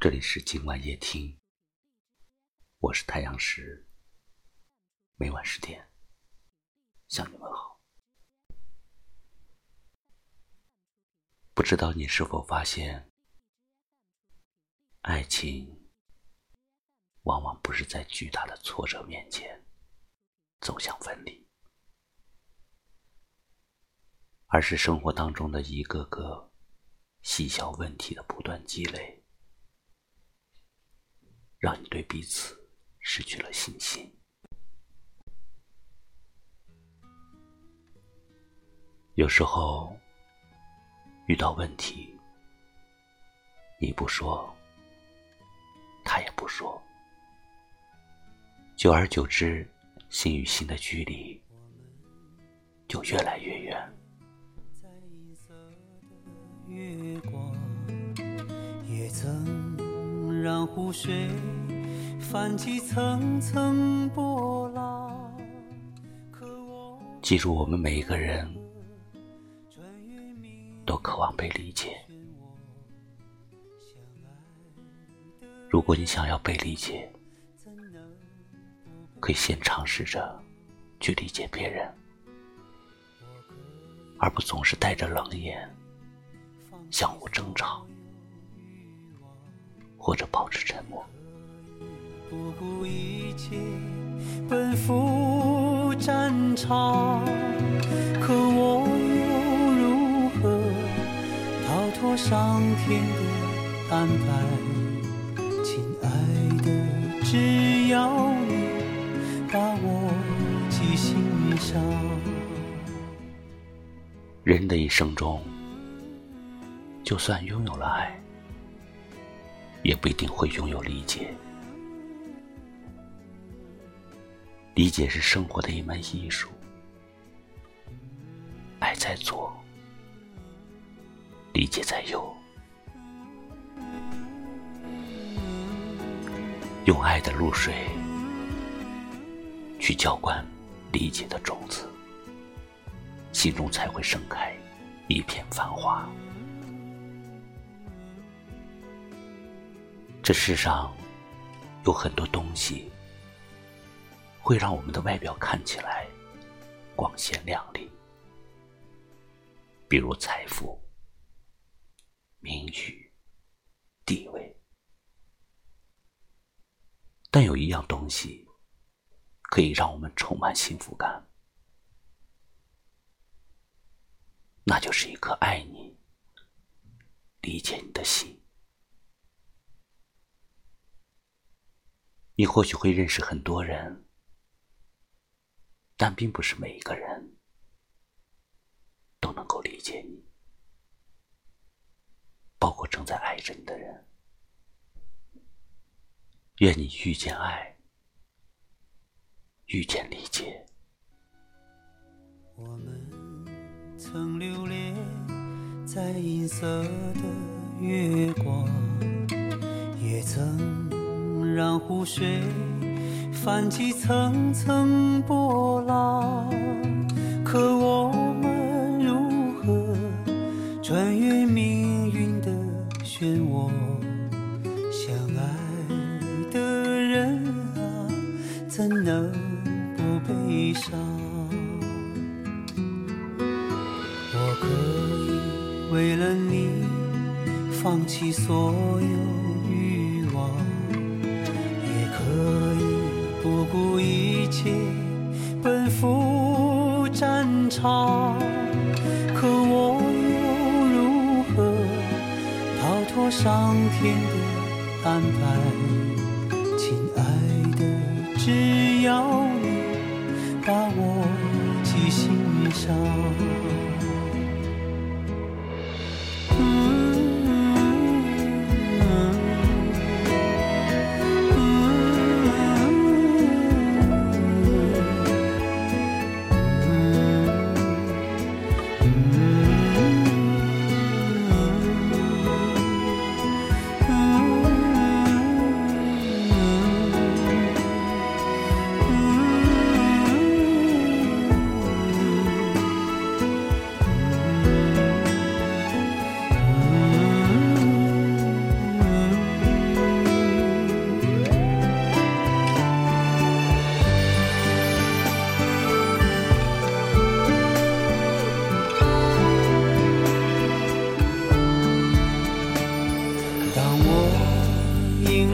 这里是今晚夜听，我是太阳石，每晚十点向你问好。不知道你是否发现，爱情往往不是在巨大的挫折面前走向分离，而是生活当中的一个个细小问题的不断积累。让你对彼此失去了信心。有时候遇到问题，你不说，他也不说，久而久之，心与心的距离就越来越远。也曾让湖水泛起层层波浪。记住，我们每一个人都渴望被理解。如果你想要被理解，可以先尝试着去理解别人，而不总是带着冷眼相互争吵。或者保持沉默。不顾一切奔赴战场，可我又如何逃脱上天的安排？亲爱的，只要你把我记心上。人的一生中，就算拥有了爱。也不一定会拥有理解。理解是生活的一门艺术，爱在左，理解在右。用爱的露水去浇灌理解的种子，心中才会盛开一片繁华。这世上有很多东西会让我们的外表看起来光鲜亮丽，比如财富、名誉、地位。但有一样东西可以让我们充满幸福感，那就是一颗爱你、理解你的心。你或许会认识很多人，但并不是每一个人都能够理解你，包括正在爱着你的人。愿你遇见爱，遇见理解。我们曾留恋在银色的月光，也曾。让湖水泛起层层波浪，可我们如何穿越命运的漩涡？相爱的人啊，怎能不悲伤？我可以为了你放弃所有。不顾一切奔赴战场，可我又如何逃脱上天的安排？亲爱的，只要你把我记心上。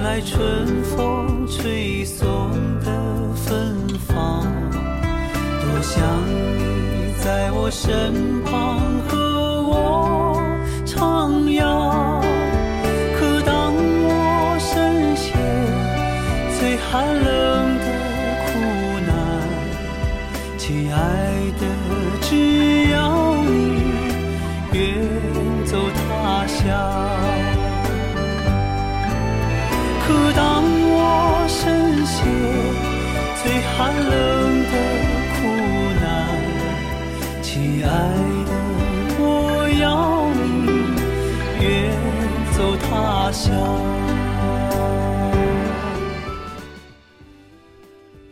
来春风吹送的芬芳，多想你在我身旁和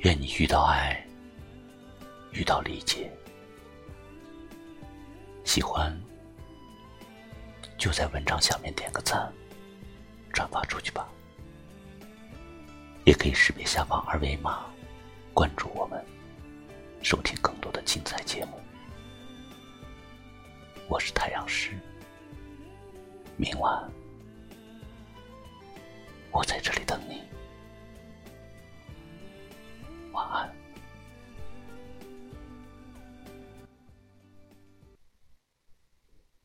愿你遇到爱，遇到理解，喜欢就在文章下面点个赞，转发出去吧。也可以识别下方二维码，关注我们，收听更多的精彩节目。我是太阳石，明晚我在这里等你。